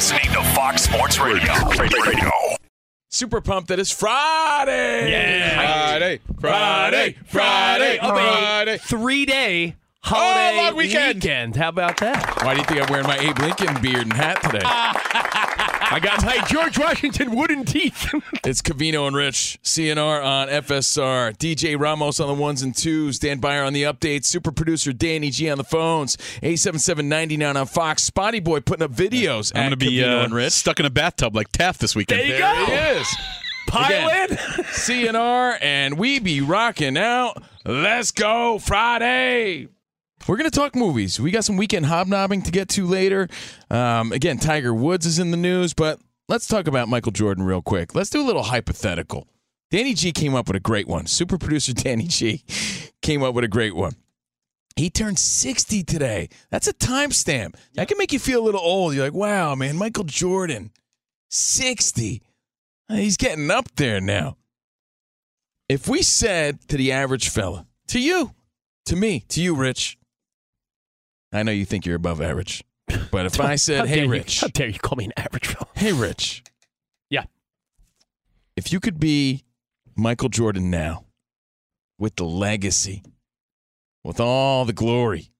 listening to Fox Sports Radio. Radio. Super pumped that it's Friday. Yeah. Friday, Friday, Friday, Friday. Three day oh, holiday Oh, long weekend. How about that? Why do you think I'm wearing my Abe Lincoln beard and hat today? I got my George Washington wooden teeth. It's Covino and Rich, CNR on FSR, DJ Ramos on the ones and twos, Dan Byer on the updates, super producer Danny G on the phones, 877-99 on Fox, Spotty Boy putting up videos I'm going to be uh, and Rich. stuck in a bathtub like Taft this weekend. There you There go. he is. Pile CNR, and we be rocking out. Let's go Friday. We're going to talk movies. We got some weekend hobnobbing to get to later. Um, again, Tiger Woods is in the news, but let's talk about Michael Jordan real quick. Let's do a little hypothetical. Danny G came up with a great one. Super producer Danny G came up with a great one. He turned 60 today. That's a timestamp. That can make you feel a little old. You're like, wow, man, Michael Jordan, 60. He's getting up there now. If we said to the average fella, to you, to me, to you, Rich, I know you think you're above average, but if I said, hey, you- Rich, how dare you call me an average hey, Rich, Yeah. if you could be Michael Jordan now with the legacy, with all the glory,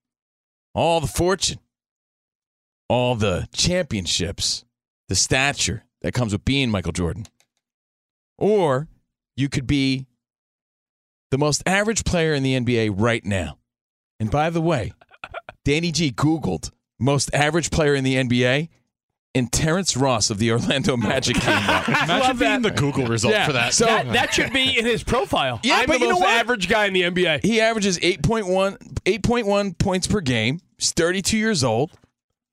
all the fortune, all the championships, the stature that comes with being Michael Jordan, or you could be the most average player in the NBA right now. And by the way, Danny G Googled most average player in the NBA, and Terrence Ross of the Orlando Magic came up. Imagine being the Google result Yeah, for that. So That, that should be in his profile. Yeah, I'm but the you know most what? average guy in the NBA. he averages 8.1, 8.1 points per game. He's 32 years old.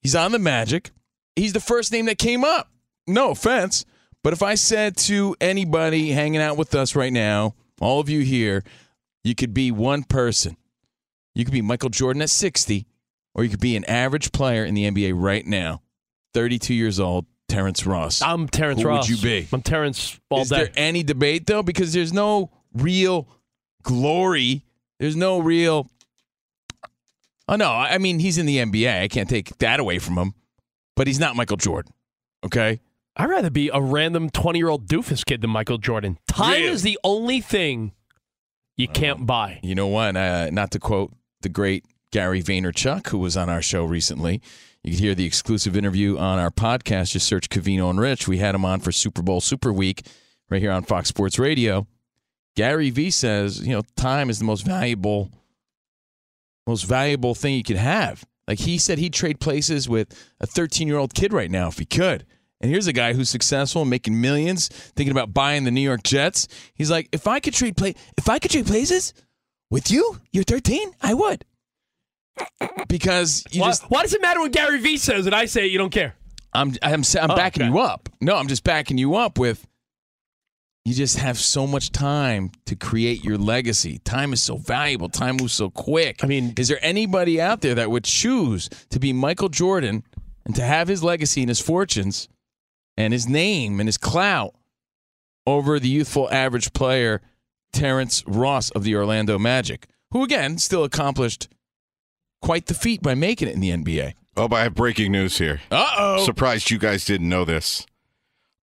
He's on the Magic. He's the first name that came up. No offense. But if I said to anybody hanging out with us right now, all of you here, you could be one person. You could be Michael Jordan at 60, or you could be an average player in the NBA right now, 32 years old, Terrence Ross. I'm Terrence Who would you be? I'm Terrence all Is day. there any debate though? Because there's no real glory. There's no real. Oh no, I I mean he's in the NBA. I can't take that away from him, but he's not Michael Jordan. Okay, I'd rather be a random 20 year old doofus kid than Michael Jordan. Time Really? is the only thing you can't buy. you know what? Uh, not to quote the great Gary Vaynerchuk, who was on our show recently. You can hear the exclusive interview on our podcast. Just search Covino and Rich. We had him on for Super Bowl Super Week right here on Fox Sports Radio. Gary V says, you know, time is the most valuable, most valuable thing you could have. Like he said, he'd trade places with a 13 year old kid right now if he could. And here's a guy who's successful, making millions, thinking about buying the New York Jets. He's like, if I could trade play, if I could trade places with you, you're 13, I would. Because you Why, just, why does it matter what Gary Vee says and I say it, you don't care? I'm, I'm, I'm Oh, backing okay. you up. No, I'm just backing you up with. You just have so much time to create your legacy. Time is so valuable. Time moves so quick. I mean- is there anybody out there that would choose to be Michael Jordan and to have his legacy and his fortunes and his name and his clout over the youthful average player Terrence Ross of the Orlando Magic, who again still accomplished quite the feat by making it in the NBA. Oh, but I have breaking news here. Uh oh. Surprised you guys didn't know this.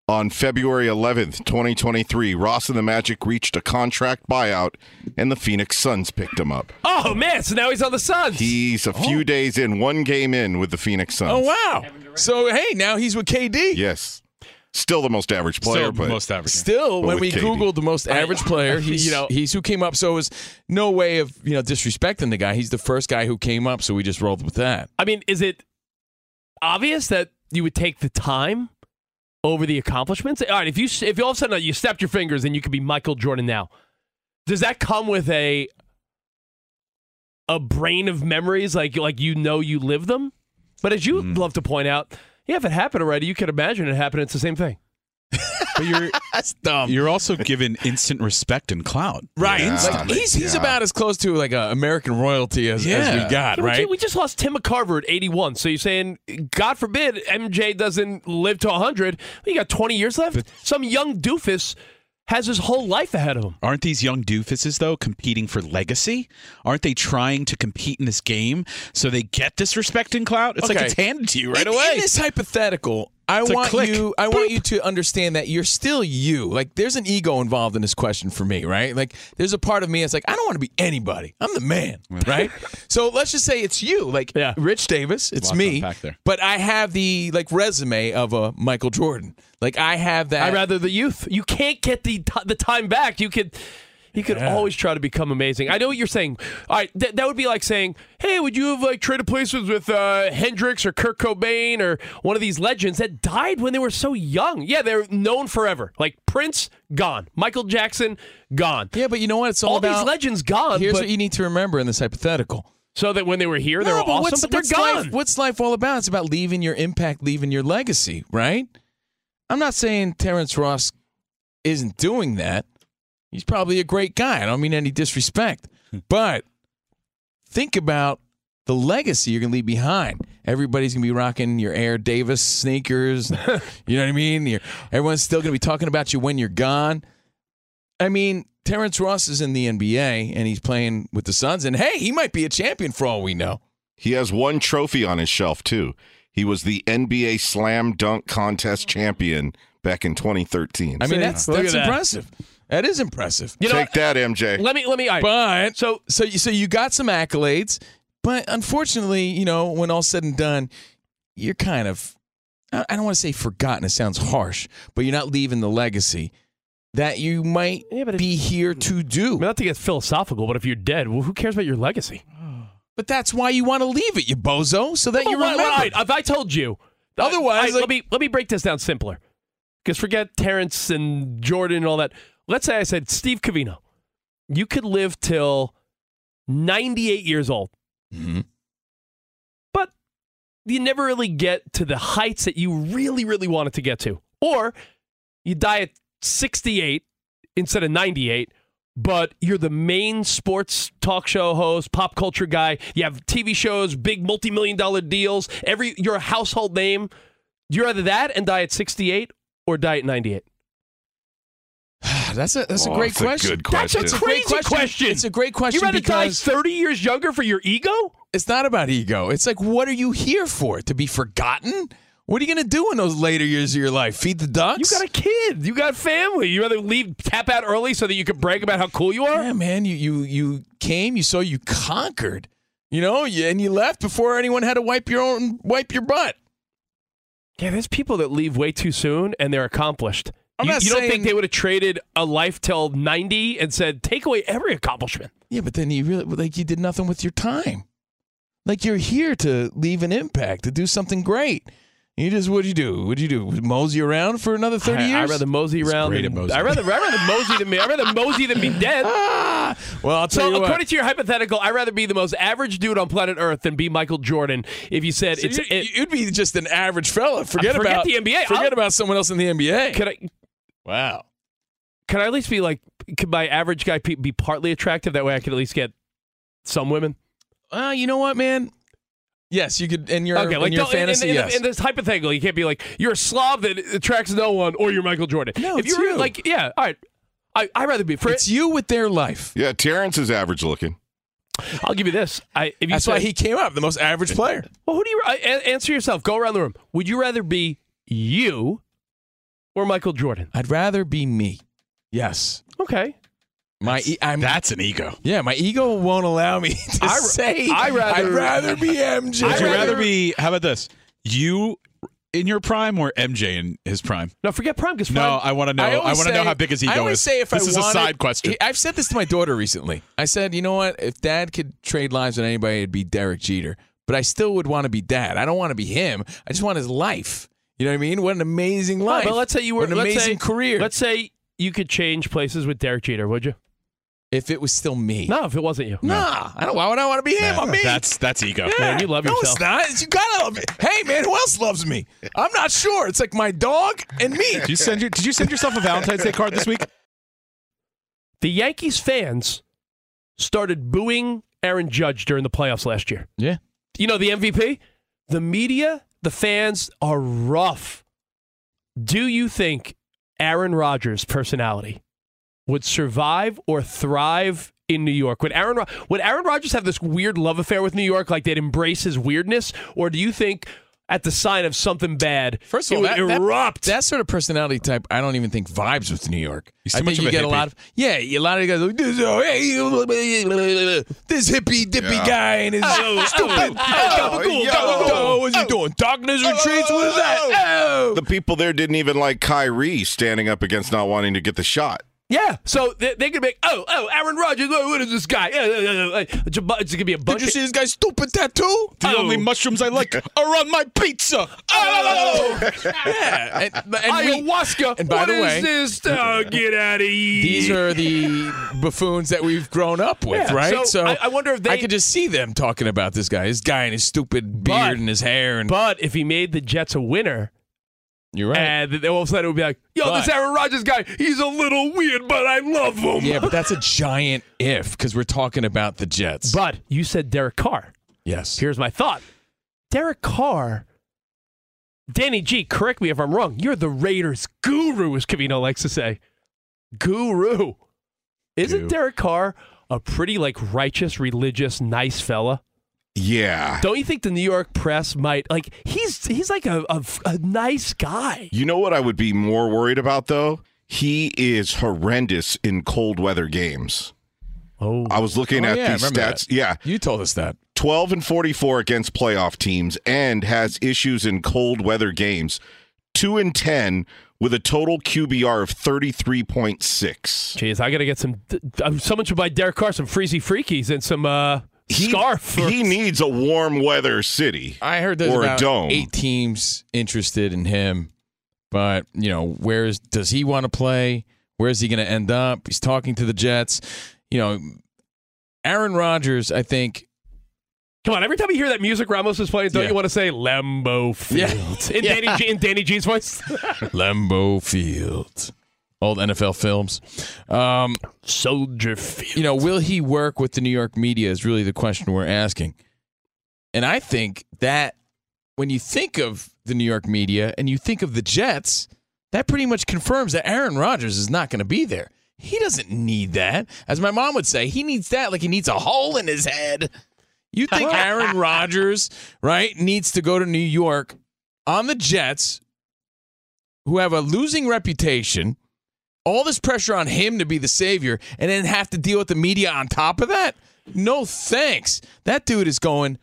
On February 11th, 2023, Ross and the Magic reached a contract buyout, and the Phoenix Suns picked him up. Oh man, so now he's on the Suns. He's a few days in, one game in with the Phoenix Suns. Oh wow. So hey, now he's with KD. Yes. Still the most average player, Still but most average. Still, But when we KD. googled the most average player, he's you know- he's who came up. So it was no way of you know disrespecting the guy. He's the first guy who came up, so we just rolled with that. I mean, is it obvious that you would take the time over the accomplishments? All right, if you if all of a sudden you snapped your fingers and you could be Michael Jordan now, does that come with a a brain of memories like like you know you live them? But as you mm. love to point out, yeah, if it happened already, you could imagine it happened. It's the same thing. But you're That's dumb. you're also given instant respect and clout. right. Yeah. Like, he's he's Yeah. about as close to like a American royalty as, as we got, Yeah, we right? We just lost Tim McCarver at 81. So you're saying, God forbid, MJ doesn't live to 100. You got 20 years left. Some young doofus has his whole life ahead of him. Aren't these young doofuses though competing for legacy? Aren't they trying to compete in this game so they get this respect and clout? It's like it's handed to you right in, away. In this hypothetical, I It's want you I want you to understand that you're still you. Like there's an ego involved in this question for me, right? Like there's a part of me that's like I don't want to be anybody. I'm the man, right? so let's just say it's you, like Yeah. Rich Davis, it's me. But I have the like resume of a Michael Jordan. Like I have that I rather the youth. You can't get the the time back. You could you could always try to become amazing. I know what you're saying. All right, th- that would be like saying, "Hey, would you have like traded places with uh, Hendrix or Kurt Cobain or one of these legends that died when they were so young?" Yeah, they're known forever. Like Prince, gone. Michael Jackson, gone. Yeah, but you know what? It's all, All about these legends gone. Here's but- what you need to remember in this hypothetical. so that when they were here, they No, were but awesome, what's, but they're what's gone. Life, what's life all about? It's about leaving your impact, leaving your legacy, right? I'm not saying Terrence Ross isn't doing that. He's probably a great guy. I don't mean any disrespect. but think about the legacy you're going to leave behind. Everybody's going to be rocking your Air Davis sneakers. you know what I mean? You're, everyone's still going to be talking about you when you're gone. I mean, Terrence Ross is in the NBA and he's playing with the Suns. And hey, he might be a champion for all we know. he has one trophy on his shelf, too. He was the NBA Slam Dunk Contest champion back in 2013. I mean, See, that's that's impressive. That is impressive. You know, Take that, MJ. let me let me. all right. But so so you so you got some accolades, but unfortunately, you know, when all's said and done, you're kind of I I don't want to say forgotten. It sounds harsh, but you're not leaving the legacy that you might Yeah, but be here hmm. to do. I do. mean, not to get philosophical, but if you're dead, well, who cares about your legacy? But that's why you want to leave it, you bozo, so that you Well, why- remember. why- if I told you, Otherwise, I- like- let me let me break this down simpler. Because forget Terrence and Jordan and all that. Let's say I said Steve Covino, you could live till 98 years old, Mhm. but you never really get to the heights that you really, really wanted to get to, or you die at 68 instead of 98. But you're the main sports talk show host, pop culture guy. You have TV shows, big multi-million dollar deals. Every you're a household name. You're either that and die at 68 or die at 98. That's a that's a Oh, great that's a question. good question. That's a great crazy question. It's a great question You rather die because 30 years younger for your ego? it's not about ego. It's like, what are you here for? To be forgotten? What are you going to do in those later years of your life? Feed the ducks? You got a kid. You got family. You rather leave tap out early so that you can brag about how cool you are? Yeah, man. You you you came. You saw. You conquered. You know, you, and you left before anyone had to wipe your own wipe your butt. Yeah, there's people that leave way too soon and they're accomplished. I'm you not you don't think they would have traded a life till 90 and said, take away every accomplishment? Yeah, but then you really like you did nothing with your time. Like you're here to leave an impact, to do something great. You just what'd you do? What'd you do? Mosey around for another thirty I, years? I'd rather mosey around. Than, mosey. I'd rather, I'd rather mosey than me. I'd rather mosey than be dead. Ah! Well, I'll tell So, you what. according to your hypothetical, I'd rather be the most average dude on planet Earth than be Michael Jordan. If you said So it's, you, it, you'd be just an average fella. Forget, forget about the NBA. Forget I'll- about someone else in the NBA. could I wow. could I at least be like could my average guy be partly attractive? That way, I could at least get some women. Uh, you know what, man? Yes, you could. In your Okay, like in your in- fantasy, in, in, yes. in this hypothetical, you can't be like you're a slob that attracts no one, or you're Michael Jordan. No, if it's you're you. like, yeah, all right, I I'd rather be for it's you with their life. Yeah, Terrence is average looking. I'll give you this. I, if you That's said, why he came up, the most average player. Well, who do you uh, a- answer yourself? Go around the room. Would you rather be you or Michael Jordan? I'd rather be me. Yes. Okay. My e- I'm That's an ego. yeah, my ego won't allow me to I- say I rather- I'd rather be MJ. I'd you rather- rather be? How about this? You in your prime or MJ in his prime? No, forget prime because No, I want to know. I, always want to know how big his ego I always is. say if this I is wanted, a side question. I've said this to my daughter recently. I said, you know what? If Dad could trade lives with anybody, it'd be Derek Jeter. But I still would want to be Dad. I don't want to be him. I just want his life. You know what I mean? What an amazing No, life! but let's say you were What an amazing say, career. Let's say you could change places with Derek Jeter, would you? if it was still me. No, if it wasn't you. Nah, I don't. Why would I want to be him? I'm me. That's that's ego. Man, you love no, yourself. it's not. You gotta love me. Hey, man, who else loves me? I'm not sure. It's like my dog and me. Did you send your, Did you send yourself a Valentine's Day card this week? The Yankees fans started booing Aaron Judge during the playoffs last year. Yeah. You know the MVP? The media, the fans are rough. Do you think Aaron Rodgers' personality would survive or thrive in New York? Would Aaron Ro- would Aaron Rodgers have this weird love affair with New York, like they'd embrace his weirdness, or do you think at the sign of something bad, First of all, that, that- erupt? That, sort of personality type, I don't even think vibes with New York. He's I too think much of you a get a hippie. lot of yeah, a lot of guys like this. Oh, hey, this hippie dippy Yeah. guy and his ah, ah, stupid. Oh, gabagool, yo. gabagool. What's he oh. doing? Darkness oh, retreats. What is oh, that? Oh. The people there didn't even like Kyrie standing up against not wanting to get the shot. Yeah, so they, they could be, oh, oh, Aaron Rodgers, oh, what is this guy? Uh, uh, uh, uh, It's, a bu- it's gonna be a bunch. Did you of- see this guy's stupid tattoo? The Oh. only mushrooms I like are on my pizza. Oh, yeah. And, and we- Ayahuasca. and by What the is way- this? Oh, get out of here! These are the buffoons that we've grown up with, Yeah, right? so I- I wonder if they- I could just see them talking about this guy, this guy and his stupid beard But- and his hair, and But if he made the Jets a winner, you're right. and then all of a sudden it would be like, yo, But- this Aaron Rodgers guy, he's a little weird, but I love him. yeah, but that's a giant if because we're talking about the Jets. But you said Derek Carr. yes, Here's my thought: Derek Carr. Danny G, correct me if I'm wrong. You're the Raiders guru, as Covino likes to say. Guru. Isn't Goo. Derek Carr a pretty like righteous, religious, nice fella? Yeah. Don't you think the New York press might like he's he's like a, a, a nice guy? You know what I would be more worried about though? He is horrendous in cold weather games. Oh, I was looking Oh, at yeah, these stats. that. Yeah. you told us that. 12 and 44 against playoff teams and has issues in cold weather games. 2 and 10 with a total QBR of 33.6. jeez, I gotta get some. Someone should buy Derek Carr some freezy freakies and some uh, He, scarf. or- he needs a warm weather city. I heard there's Or a dome. eight teams interested in him, but you know, where's does he want to play? Where's he going to end up? He's talking to the Jets. You know, Aaron Rodgers. I think Come on, every time you hear that music Ramos is playing, don't Yeah. you want to say Lambeau Field Yeah. in Yeah. Danny G, in Danny G's voice? Lambeau Field, old NFL films. Um, Soldier Field. you know, will he work with the New York media? Is really the question we're asking. And I think that when you think of the New York media and you think of the Jets, that pretty much confirms that Aaron Rodgers is not going to be there. He doesn't need that. As my mom would say, he needs that like he needs a hole in his head. You think Aaron Rodgers, right, needs to go to New York on the Jets, who have a losing reputation, all this pressure on him to be the savior, and then have to deal with the media on top of that? No thanks. That dude is going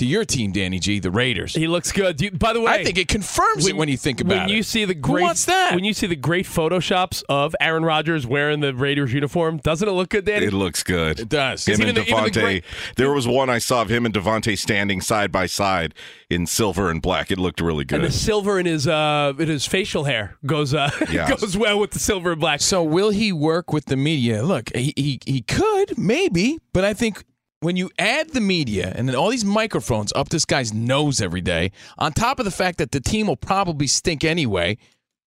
to your team, Danny G, the Raiders. He looks good. You- by the way, I think it confirms it when you think about when it. you see the Who great wants that? when you see the great photoshops of Aaron Rodgers wearing the Raiders uniform, doesn't it look good, Danny? It looks good. it does. Him Even and the- even the great- there was one I saw of him and Davante standing side by side in silver and black. It looked really good. and the silver in his uh in his facial hair goes uh Yes. goes well with the silver and black. So will he work with the media? Look, he, he he could maybe, but I think when you add the media and then all these microphones up this guy's nose every day, on top of the fact that the team will probably stink anyway,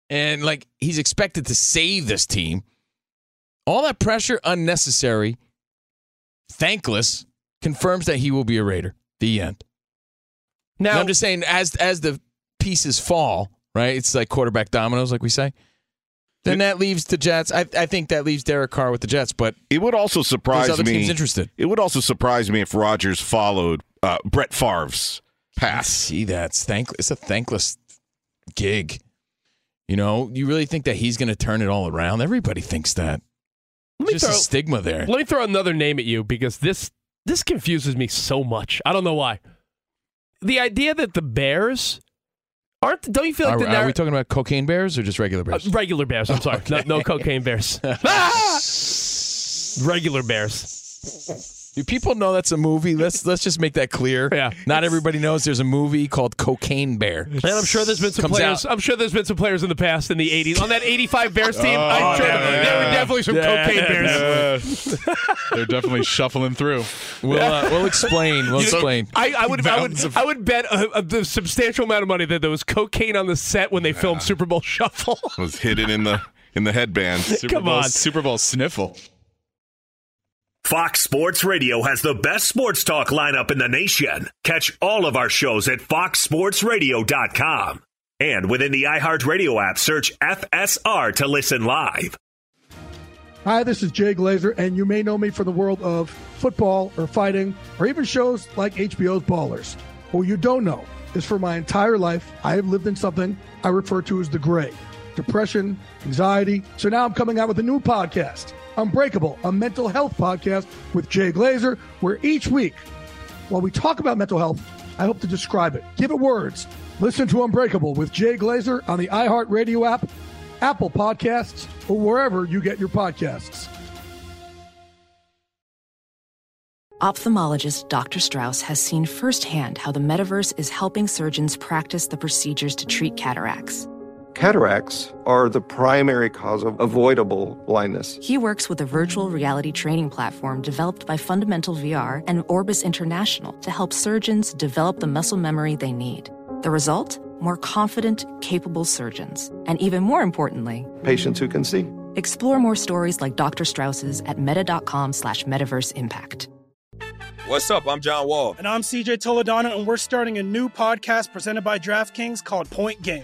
and like he's expected to save this team, all that pressure unnecessary, thankless, confirms that he will be a Raider. The end. Now, Now, I'm just saying, as as the pieces fall, right? It's like quarterback dominoes, like we say. Then that leaves the Jets. I, I think that leaves Derek Carr with the Jets, but It would also surprise other me. teams interested. It would also surprise me if Rodgers followed uh, Brett Favre's path. see that's thankless. It's a thankless gig. You know, you really think that he's going to turn it all around? Everybody thinks that. Let me Just a throw- stigma there. Let me throw another name at you because this this confuses me so much. I don't know why. The idea that the Bears aren't don't you feel like Are, the are we talking about cocaine bears or just regular uh, bears? regular Bears? I'm sorry, no, no cocaine Bears. Ah! regular Bears. Do people know that's a movie? Let's let's just make that clear. Yeah. Not everybody knows there's a movie called Cocaine Bear. And I'm sure there's been some Comes players. out. I'm sure there's been some players in the past in the '80s on that '85 Bears team. Oh, I'm sure yeah, there yeah. were definitely some Yeah. cocaine Bears. They're definitely shuffling through. We'll uh, we'll explain. We'll You know, explain. I, I would, I would, Mountains of- I would bet a, a, a substantial amount of money that there was cocaine on the set when they filmed Super Bowl Shuffle. Was hidden in the in the headband. Super Come Bowl, on. Super Bowl sniffle. Fox Sports Radio has the best sports talk lineup in the nation. Catch all of our shows at foxsportsradio.com. And within the iHeartRadio app, search FSR to listen live. Hi, this is Jay Glazer, and you may know me from the world of football or fighting or even shows like HBO's Ballers. What you don't know is for my entire life, I have lived in something I refer to as the gray depression, anxiety. So now I'm coming out with a new podcast, Unbreakable, a mental health podcast with Jay Glazer, where each week, while we talk about mental health, I hope to describe it, give it words. Listen to Unbreakable with Jay Glazer on the iHeartRadio app, Apple Podcasts, or wherever you get your podcasts. Ophthalmologist Dr. Strauss has seen firsthand how the metaverse is helping surgeons practice the procedures to treat cataracts. Cataracts are the primary cause of avoidable blindness. He works with a virtual reality training platform developed by Fundamental VR and Orbis International to help surgeons develop the muscle memory they need. The result? More confident, capable surgeons. And even more importantly, Patients who can see. explore more stories like Dr. Strauss's at meta.com slash metaverse impact. What's up? I'm John Wall. And I'm CJ Toledano, and we're starting a new podcast presented by DraftKings called Point Game.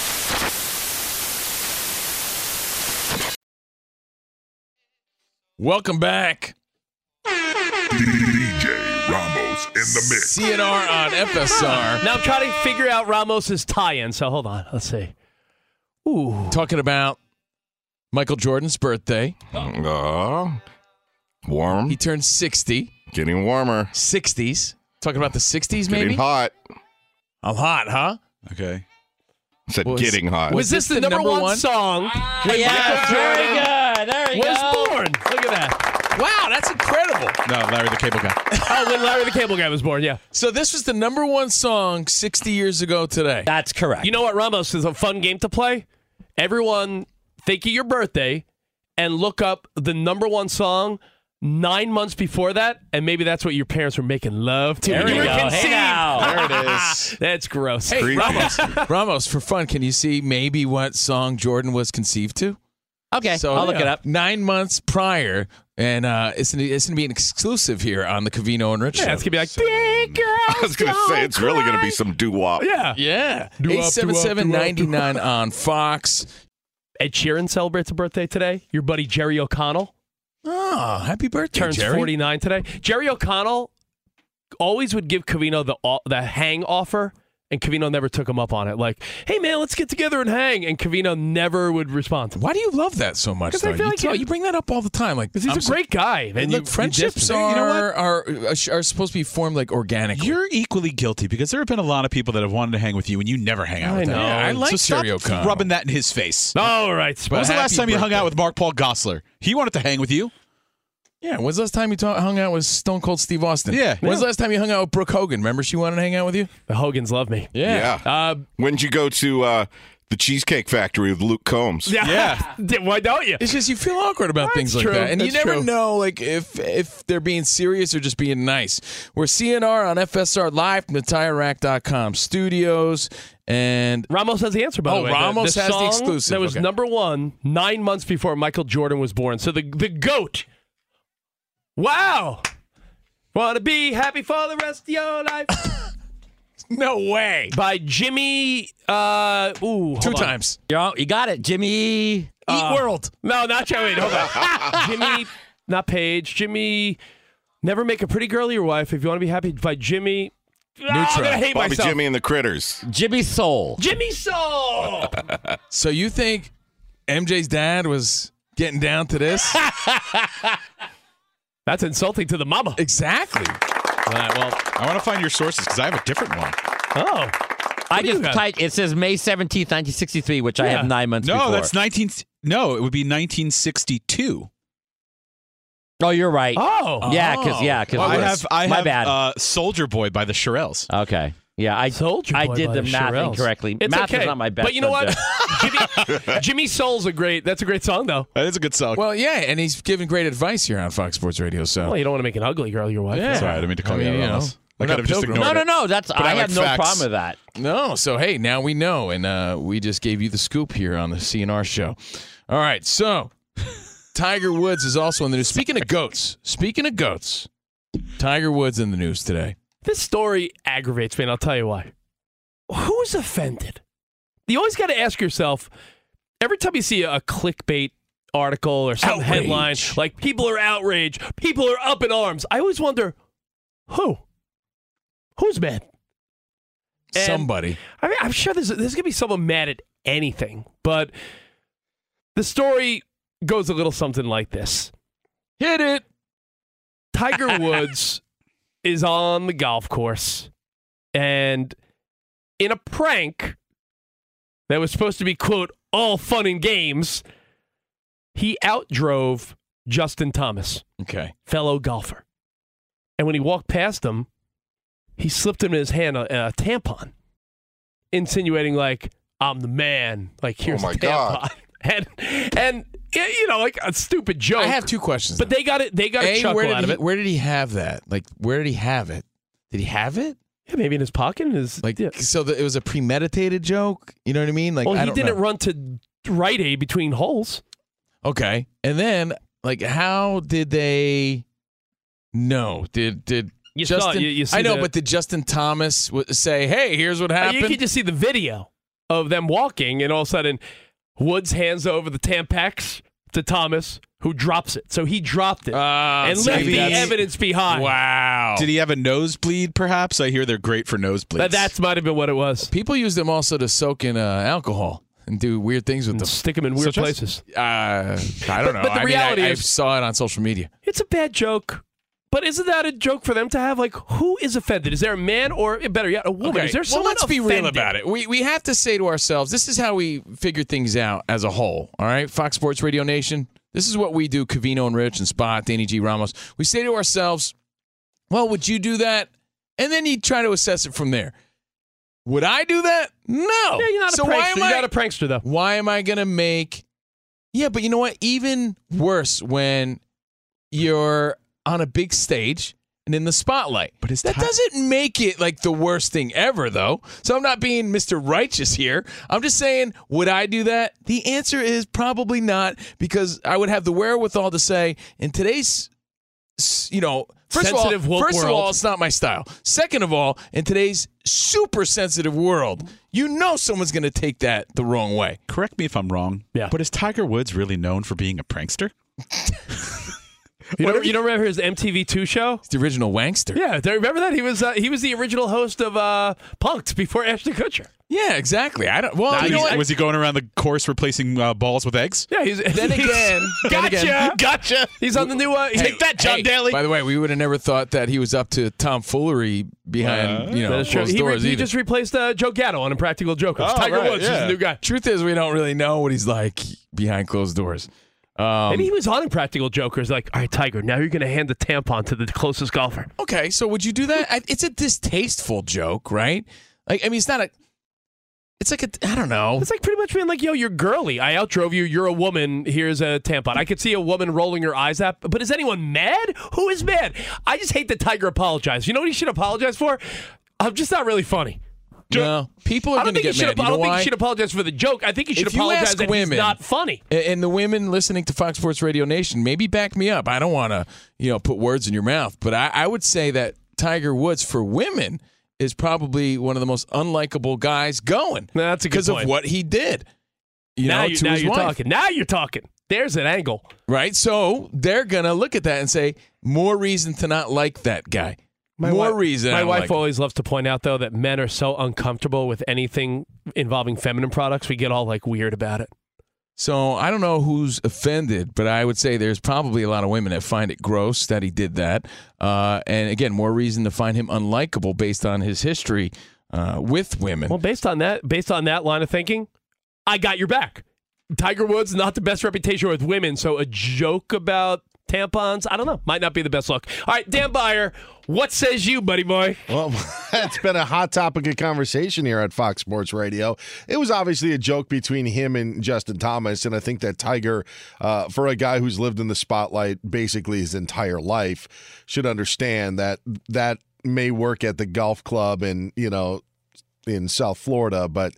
Welcome back. DJ Ramos in the mix. CNR on FSR. Now I'm trying to figure out Ramos's tie-in. So hold on, let's see. Ooh, Talking about Michael Jordan's birthday. Uh, warm. He turned 60. Getting warmer. 60s. Talking about the 60s, Getting maybe? hot. I'm hot, huh? Okay. Said Was- getting hot. was, this, the, number, one, song when Michael Jordan There you was go. born? Look at that. Wow, that's incredible. No, Larry the Cable Guy. Oh, when Larry the Cable Guy was born, yeah. So this was the number one song 60 years ago today. That's correct. You know what, Ramos is a fun game to play. Everyone, think of your birthday and look up the number one song nine months before that, and maybe that's what your parents were making love to. There you were go. Hey, now. There it is. That's gross. Hey, Ramos, Ramos, for fun, can you see maybe what song Jordan was conceived to? Okay, So I'll look it up. Nine months prior, and uh, it's gonna, it's gonna be an exclusive here on the Covino and Rich Yeah, show. it's gonna be like big girls. I was going to say, it's really going to be some doo wop. Yeah. Yeah. Do up, do up, 877 do up, do 99 on Fox. Ed Sheeran celebrates a birthday today. Your buddy Jerry O'Connell Oh, happy birthday, turns Jerry. 49 today. Jerry O'Connell always would give Covino the the hang offer, and Covino never took him up on it. Like, hey man, let's get together and hang, and Covino never would respond. Why do you love that so much? 'Cause I feel you, like tell- it- you bring that up all the time. Like He's I'm a so- great guy. Hey, And look, you- you friendships dissed him. are, You know what? are are supposed to be formed like organically. You're equally guilty because there have been a lot of people that have wanted to hang with you and you never hang out I with them. know. Yeah, I like so stop Jerry O'Connell. rubbing that in his face. All right, when was the last time you hung out with Mark Paul Gosselaar? He wanted to hang with you. Yeah, when's the last time you ta- hung out with Stone Cold Steve Austin? Yeah. When's Yeah. the last time you hung out with Brooke Hogan? Remember she wanted to hang out with you? The Hogans love me. Yeah. Yeah. Uh, When'd you go to uh, the Cheesecake Factory with Luke Combs? yeah. Why don't you? It's just you feel awkward about That's things like true. that, and you That's never true. know like if if they're being serious or just being nice. We're CNR on FSR live from the TireRack.com studios, and Ramos has the answer, by Oh, the way. Ramos has the song exclusive. That was Okay. number one nine months before Michael Jordan was born. So the the goat. Wow. Want to be happy for the rest of your life? no way. By Jimmy. Uh, ooh, two on. times. You you got it, Jimmy. Eat Uh, World. No, not Jimmy. Hold on. Jimmy, not Paige. Jimmy. Never make a pretty girl your wife if you want to be happy. By Jimmy. Ah, I'm gonna hate Bobby myself. Jimmy and the Critters. Jimmy Soul. Jimmy Soul. So you think MJ's dad was getting down to this? That's insulting to the mama. exactly. All right, well, I want to find your sources because I have a different one. oh. I just typed. It says May seventeenth, nineteen sixty three, which I have nine months. No, before. that's 19. No, it would be 1962. Oh, you're right. Oh. Yeah, because yeah, because I have I my have bad. Uh, Soldier Boy by the Shirelles. okay. Yeah, I Soldier I Boy did by the the math Shirelles. incorrectly. It's math okay. is not my best. But you know what? Jimmy, Jimmy Soul's a great. That's a great song, though. That is a good song. Well, yeah, and he's giving great advice here on Fox Sports Radio. So Well, you don't want to make an ugly girl your wife. Yeah. Sorry, I didn't mean to call I you mean, out you on know, this. I not could have just ignored no, it. no, no. That's I I, like have no facts. problem with that. No, so hey, now we know, and uh, we just gave you the scoop here on the CNR show. All right, so Tiger Woods is also in the news. Speaking of goats, speaking of goats, Tiger Woods in the news today. This story aggravates me, and I'll tell you why. Who's offended? You always got to ask yourself every time you see a clickbait article or some Outrage. headline, like people are outraged, people are up in arms. I always wonder who? Who's mad? And- Somebody. I mean, I'm sure there's there's gonna be someone mad at anything, but the story goes a little something like this: Hit it. Tiger Woods is on the golf course, and in a prank that was supposed to be quote all fun and games, he outdrove Justin Thomas, Okay. fellow golfer, and when he walked past him, he slipped him in his hand a, a tampon, insinuating like I'm the man. Like here's oh my a tampon, God. and and yeah, you know like a stupid joke. I have two questions. but they got it. They got a, a, chuckle where did out of he, it. Where did he have that? Like, where did he have it? Did he have it? Yeah, maybe in his pocket. In his Like, yeah. so that it was a premeditated joke. You know what I mean? Like, well, I he don't didn't know. run to Rite Aid between holes. Okay, and then like, how did they know? Did did You saw. Justin? You- you I know, the- but did Justin Thomas w- say, "Hey, here's what Uh, happened"? You can just see the video of them walking, and all of a sudden, Woods hands over the Tampax to Thomas, who drops it. So he dropped it Ah, and see, left the evidence behind. Wow. Did he have a nosebleed? Perhaps I hear they're great for nosebleeds. That that's might have been what it was. People use them also to soak in uh, alcohol and do weird things with them. Stick them in weird Such as- places. Uh, I don't But- know. but the I reality I, I is- saw it on social media. It's a bad joke. But isn't that a joke for them to have? Like, who is offended? Is there a man or better yet, a woman? Okay, Is there well, let's be real about it. We we have to say to ourselves, this is how we figure things out as a whole. All right, Fox Sports Radio Nation. This is what we do. Covino and Rich and Spot, Danny G. Ramos. We say to ourselves, well, would you do that? And then you try to assess it from there. Would I do that? No. Yeah, you're not so a why prankster. am You're I? not a prankster, though. why am I gonna make? Yeah, but you know what? Even worse when you're on a big stage and in the spotlight. But that doesn't make it like the worst thing ever, though. So I'm not being Mr. Righteous here. I'm just saying, would I do that? The answer is probably not, because I would have the wherewithal to say, in today's, you know, first Sensitive of all, first of all, it's not my style. Second of all, in today's super sensitive world, you know someone's going to take that the wrong way. Correct me if I'm wrong. Yeah. But is Tiger Woods really known for being a prankster? You don't, you don't remember his MTV2 show? It's the original Wankster. Yeah, do you remember that? He was uh, he was the original host of uh, Punk'd before Ashton Kutcher. Yeah, exactly. I don't. Well, Now you know he's- what? was he going around the course replacing uh, balls with eggs? Yeah, he's Then again, then gotcha, again- gotcha. He's on the new. Uh, Take that, John Hey, Daly. By the way, we would have never thought that he was up to tomfoolery behind you know That is true. closed He, re- doors he either. just replaced uh, Joe Gatto on Impractical Jokers. Oh, Tiger right, Woods is yeah. the new guy. Truth is, we don't really know what he's like behind closed doors. Um, Maybe he was on Impractical Jokers. Like, all right, Tiger, now you're going to hand the tampon to the closest golfer. okay, so would you do that? It's a distasteful joke, right? Like, I mean, it's not a. It's like a. I don't know. It's like pretty much being like, yo, you're girly. I outdrove you. You're a woman. Here's a tampon. I could see a woman rolling her eyes at, but is anyone mad? Who is mad? I just hate that Tiger apologized. You know what he should apologize for? I'm just not really funny. No, people are I going don't to think get mad. I You know don't think why? he should apologize for the joke. I think he should If you apologize ask that women- he's not funny. A- And the women listening to Fox Sports Radio Nation, maybe back me up. I don't want to, you know, put words in your mouth, but I, I would say that Tiger Woods for women is probably one of the most unlikable guys going. That's a good because of point. what he did. You now know, you, to now his you're wife. talking. Now you're talking. There's an angle. right? So they're gonna look at that and say, more reason to not like that guy. More wi- reason. My wife like always loves to point out, though, that men are so uncomfortable with anything involving feminine products. We get all like weird about it. So I don't know who's offended, but I would say there's probably a lot of women that find it gross that he did that. Uh, and again, more reason to find him unlikable based on his history uh, with women. Well, based on that, based on that line of thinking, I got your back. Tiger Woods not the best reputation with women, so a joke about tampons, I don't know, might not be the best look. All right, Dan Byer, what says you, buddy boy? Well, it's been a hot topic of conversation here at Fox Sports Radio. It was obviously a joke between him and Justin Thomas, and I think that Tiger, uh, for a guy who's lived in the spotlight basically his entire life, should understand that that may work at the golf club and you know in South Florida, but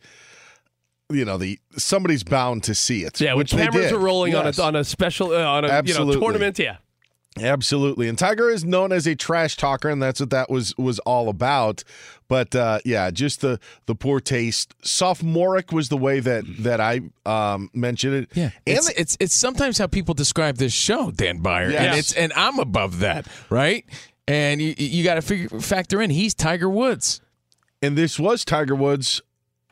you know the somebody's bound to see it. Yeah, when which they cameras are rolling Yes. on a on a special uh, on a you know, tournament, yeah. Absolutely. And Tiger is known as a trash talker, and that's what that was was all about. But uh, yeah, just the the poor taste. Sophomoric was the way that that I um, mentioned it. Yeah, and it's, it's it's sometimes how people describe this show, Dan Byer, and it's and I'm above that, right? And you you got to figure factor in he's Tiger Woods. and this was Tiger Woods,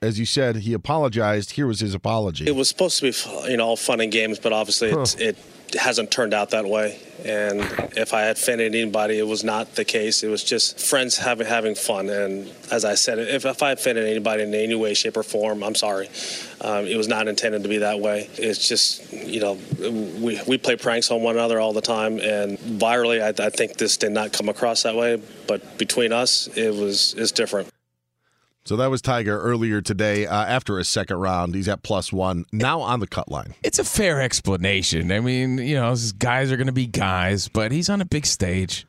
as you said. He apologized. Here was his apology. It was supposed to be, you know, all fun and games, but obviously it's, it hasn't turned out that way. And if I had offended anybody, it was not the case. It was just friends having having fun. And as I said, if, if I offended anybody in any way, shape, or form, I'm sorry. Um, it was not intended to be that way. It's just, you know, we, we play pranks on one another all the time. And virally, I, I think this did not come across that way. But between us, it was it's different. So that was Tiger earlier today. Uh, after his second round, he's at plus one now on the cut line. It's a fair explanation. I mean, you know, these guys are going to be guys, but he's on a big stage.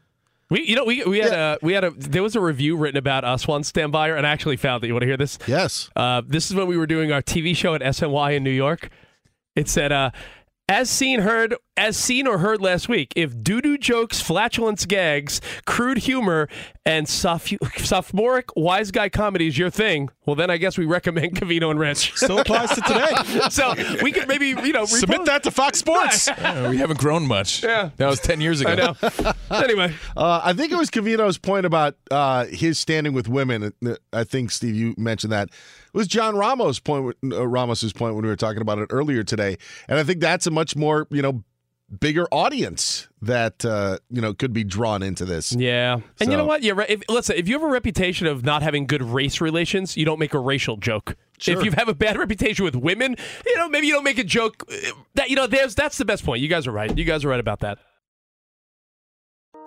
We, you know, we, we had a we had a there was a review written about us once, Stan Byer, and I actually found that You want to hear this? Yes. Uh, this is when we were doing our TV show at SNY in New York. It said, uh, "As seen, heard, as seen or heard last week, if doo-doo jokes, flatulence gags, crude humor, and soph- sophomoric wise guy comedy is your thing, well, then I guess we recommend Covino and Rich. Still applies to today. so we could maybe you know Submit repost- that to Fox Sports. Yeah, we haven't grown much. Yeah. That was 10 years ago. I know. anyway, Uh, I think it was Covino's point about uh, his standing with women. Uh, I think Steve, you mentioned that. It was John Ramos' point, uh, Ramos's point when we were talking about it earlier today, and I think that's a much more you know bigger audience that uh, you know could be drawn into this. Yeah, and you know So- what? Yeah, if, listen. If you have a reputation of not having good race relations, you don't make a racial joke. Sure. If you have a bad reputation with women, you know maybe you don't make a joke. uh, That you know, there's that's the best point. You guys are right. You guys are right about that.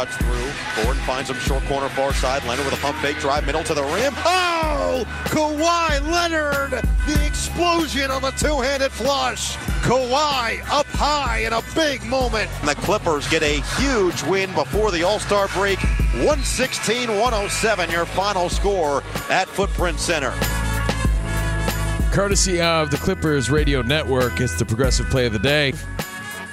Cuts through. Gordon finds him short corner far side. Leonard with a pump fake drive middle to the rim. Oh! Kawhi Leonard! The explosion on the two-handed flush. Kawhi up high in a big moment. And the Clippers get a huge win before the All-Star break. 116-107 your final score at Footprint Center. Courtesy of the Clippers Radio Network, it's the progressive play of the day.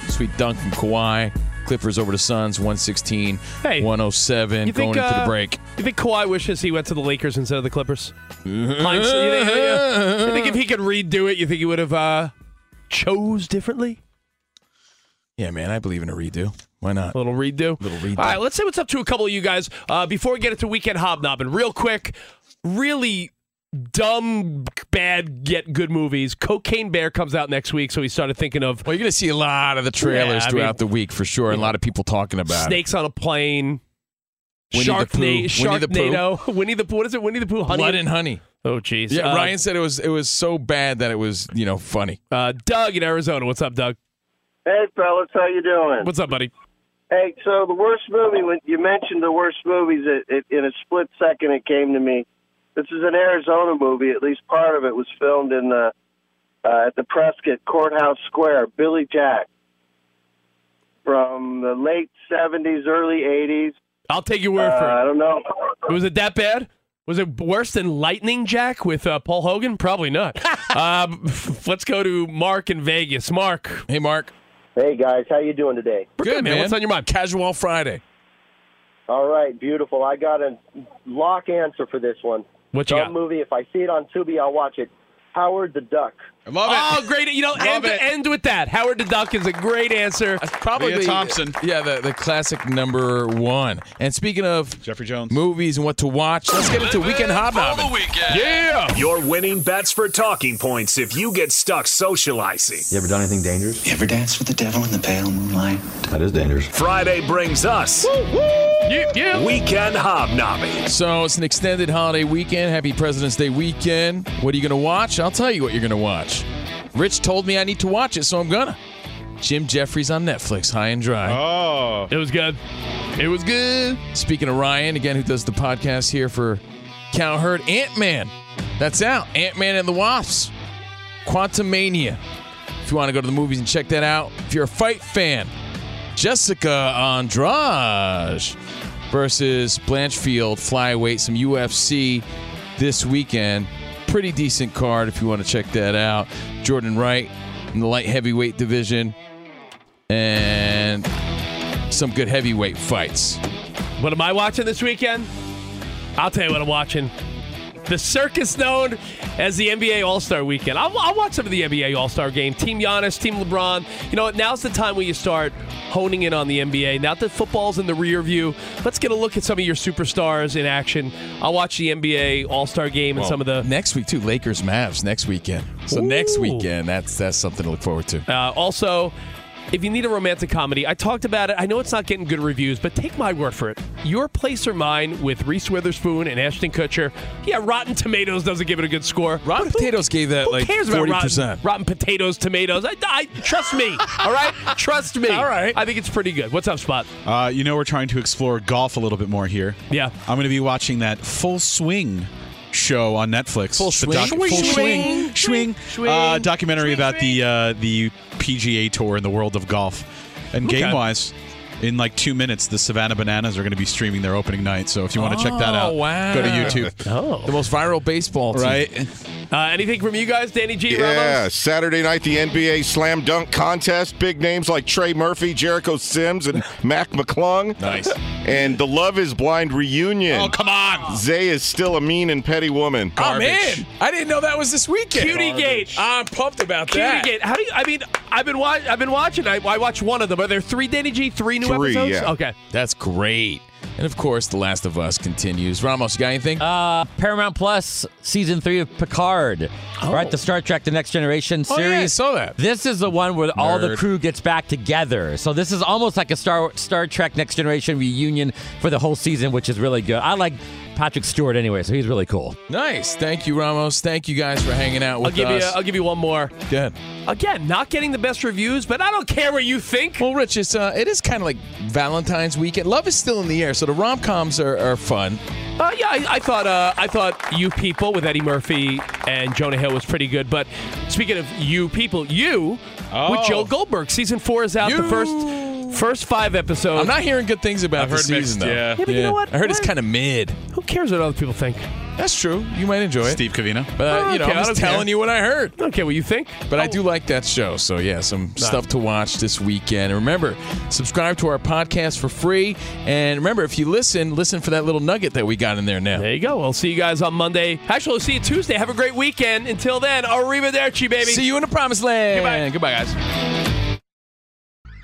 Sweet dunk from Kawhi. Clippers over the Suns, 116, Hey, 107, think, going into uh, the break. You think Kawhi wishes he went to the Lakers instead of the Clippers? You, think. You think if he could redo it, you think he would have uh, chose differently? Yeah, man, I believe in a redo. Why not? A little redo. Little redo. All right, let's say what's up to a couple of you guys uh, before we get into weekend hobnobbing. Real quick, really dumb, bad yet good movies. Cocaine Bear comes out next week, so we started thinking of. Well, you're going to see a lot of the trailers Yeah, throughout mean, the week for sure, and a lot of people talking about Snakes on a plane. Winnie the Pooh. Sharkna- Winnie the Pooh. Sharknado. Winnie the Pooh. What is it? Winnie the Pooh. Honey Blood and Honey. Oh, jeez. Yeah, Uh, Ryan said it was it was so bad that it was you know funny. Uh, Doug in Arizona. What's up, Doug? Hey, fellas, how you doing? What's up, buddy? Hey, so the worst movie when you mentioned the worst movies, it, it, in a split second it came to me. This is an Arizona movie. At least part of it was filmed in the uh, at the Prescott Courthouse Square. Billy Jack from the late seventies, early eighties. I'll take your word for Uh, I don't know. Was it that bad? Was it worse than Lightning Jack with uh, Paul Hogan? Probably not. um, let's go to Mark in Vegas. Mark. Hey, Mark. Hey guys, how you doing today? We're good, man. What's on your mind? Casual Friday. All right, beautiful. I got a lock answer for this one. What you Dumb got? movie. If I see it on Tubi, I'll watch it. Howard the Duck. I love Oh, great. You know, end, end with that. Howard the Duck is a great answer. Probably Lea Thompson. Yeah, the, the classic number one. And speaking of Jeffrey Jones movies and what to watch, let's get into weekend hobnobbing. Yeah. Your winning bets for talking points if you get stuck socializing. You ever done anything dangerous? You ever danced with the devil in the pale moonlight? That is dangerous. Friday brings us Weekend Hobnobbing. So it's an extended holiday weekend. Happy President's Day weekend. What are you going to watch? I'll tell you what you're going to watch. Rich told me I need to watch it, so I'm gonna. Jim Jefferies on Netflix, High and Dry. Oh, it was good. It was good. Speaking of Ryan, again, who does the podcast here for Cowherd, Ant Man. That's out. Ant Man and the Wasps. Quantumania. If you want to go to the movies and check that out. If you're a fight fan, Jessica Andrade versus Blanchfield flyweight, some UFC this weekend. Pretty decent card if you want to check that out. Jordan Wright in the light heavyweight division. And some good heavyweight fights. What am I watching this weekend? I'll tell you what I'm watching. The circus known as the NBA All Star Weekend. I'll, I'll watch some of the NBA All Star game. Team Giannis, Team LeBron. You know? Now's the time when you start honing in on the NBA. Now that football's in the rear view, let's get a look at some of your superstars in action. I'll watch the NBA All Star game and Well, some of the. next week too. Lakers Mavs next weekend. So next weekend, that's that's something to look forward to. Uh, also, if you need a romantic comedy, I talked about it. I know it's not getting good reviews, but take my word for it. Your Place or Mine with Reese Witherspoon and Ashton Kutcher. Yeah, Rotten Tomatoes doesn't give it a good score. Rotten Potatoes gave that Who like cares about forty rotten, percent. rotten potatoes, tomatoes? I, I trust me. all right, trust me. All right. I think it's pretty good. What's up, Spot? Uh, you know, we're trying to explore golf a little bit more here. Yeah. I'm going to be watching that Full Swing show on Netflix. Full The Swing? full Swing. swing, swing, Swing. Uh, documentary about the uh, the PGA Tour and the world of golf. And Okay. game wise, in like two minutes, the Savannah Bananas are going to be streaming their opening night. So if you want to check that out, Oh, wow. go to YouTube. Oh. The most viral baseball team. Right? Uh, anything from you guys, Danny G. Yeah, Ramos? Saturday night, the NBA Slam Dunk Contest. Big names like Trey Murphy, Jericho Sims, and Mac McClung. Nice. And the Love is Blind reunion. Oh, come on. Zay is still a mean and petty woman. Oh man, I didn't know that was this weekend. Cutie Gate. I'm pumped about Cutie that. Cutie Gate. How do you? I mean, I've been wa- I've been watching. I, I watched one of them. Are there three Danny G? Three new Three, episodes? yeah. Okay. That's great. And of course, The Last of Us continues. Ramos, you got anything? Uh, Paramount Plus season three of Picard. Right, the Star Trek: The Next Generation Oh, series. yeah, I saw that. This is the one where all the Nerd. crew gets back together. So this is almost like a Star Star Trek Next Generation reunion for the whole season, which is really good. I like Patrick Stewart anyway, so he's really cool. nice. Thank you, Ramos. Thank you guys for hanging out with I'll give us. you. I'll give you one more. Good. Again, not getting the best reviews, but I don't care what you think. Well, Rich, it's uh, it is kind of like Valentine's weekend. Love is still in the air, so the rom coms are, are fun. Uh, yeah, I, I thought uh, I thought you people with Eddie Murphy and Jonah Hill was pretty good. But speaking of you people, you with Oh. Joe Goldberg, season four is out. The first first five episodes. I'm not hearing good things about I've the heard season mixed, though. yeah. Yeah, but you know what? I heard it's kind of mid. Who cares what other people think? That's true. You might enjoy it. Steve Covino. But uh, Oh, you know, okay, I'm just don't care. telling you what I heard. I don't care what you think. But I do like that show. So yeah, some stuff to watch this weekend. And remember, subscribe to our podcast for free. And remember, if you listen, listen for that little nugget that we got in there now. There you go. We'll see you guys on Monday. Actually, we'll see you Tuesday. Have a great weekend. Until then, arrivederci, baby. See you in the promised land. Goodbye. Goodbye, guys.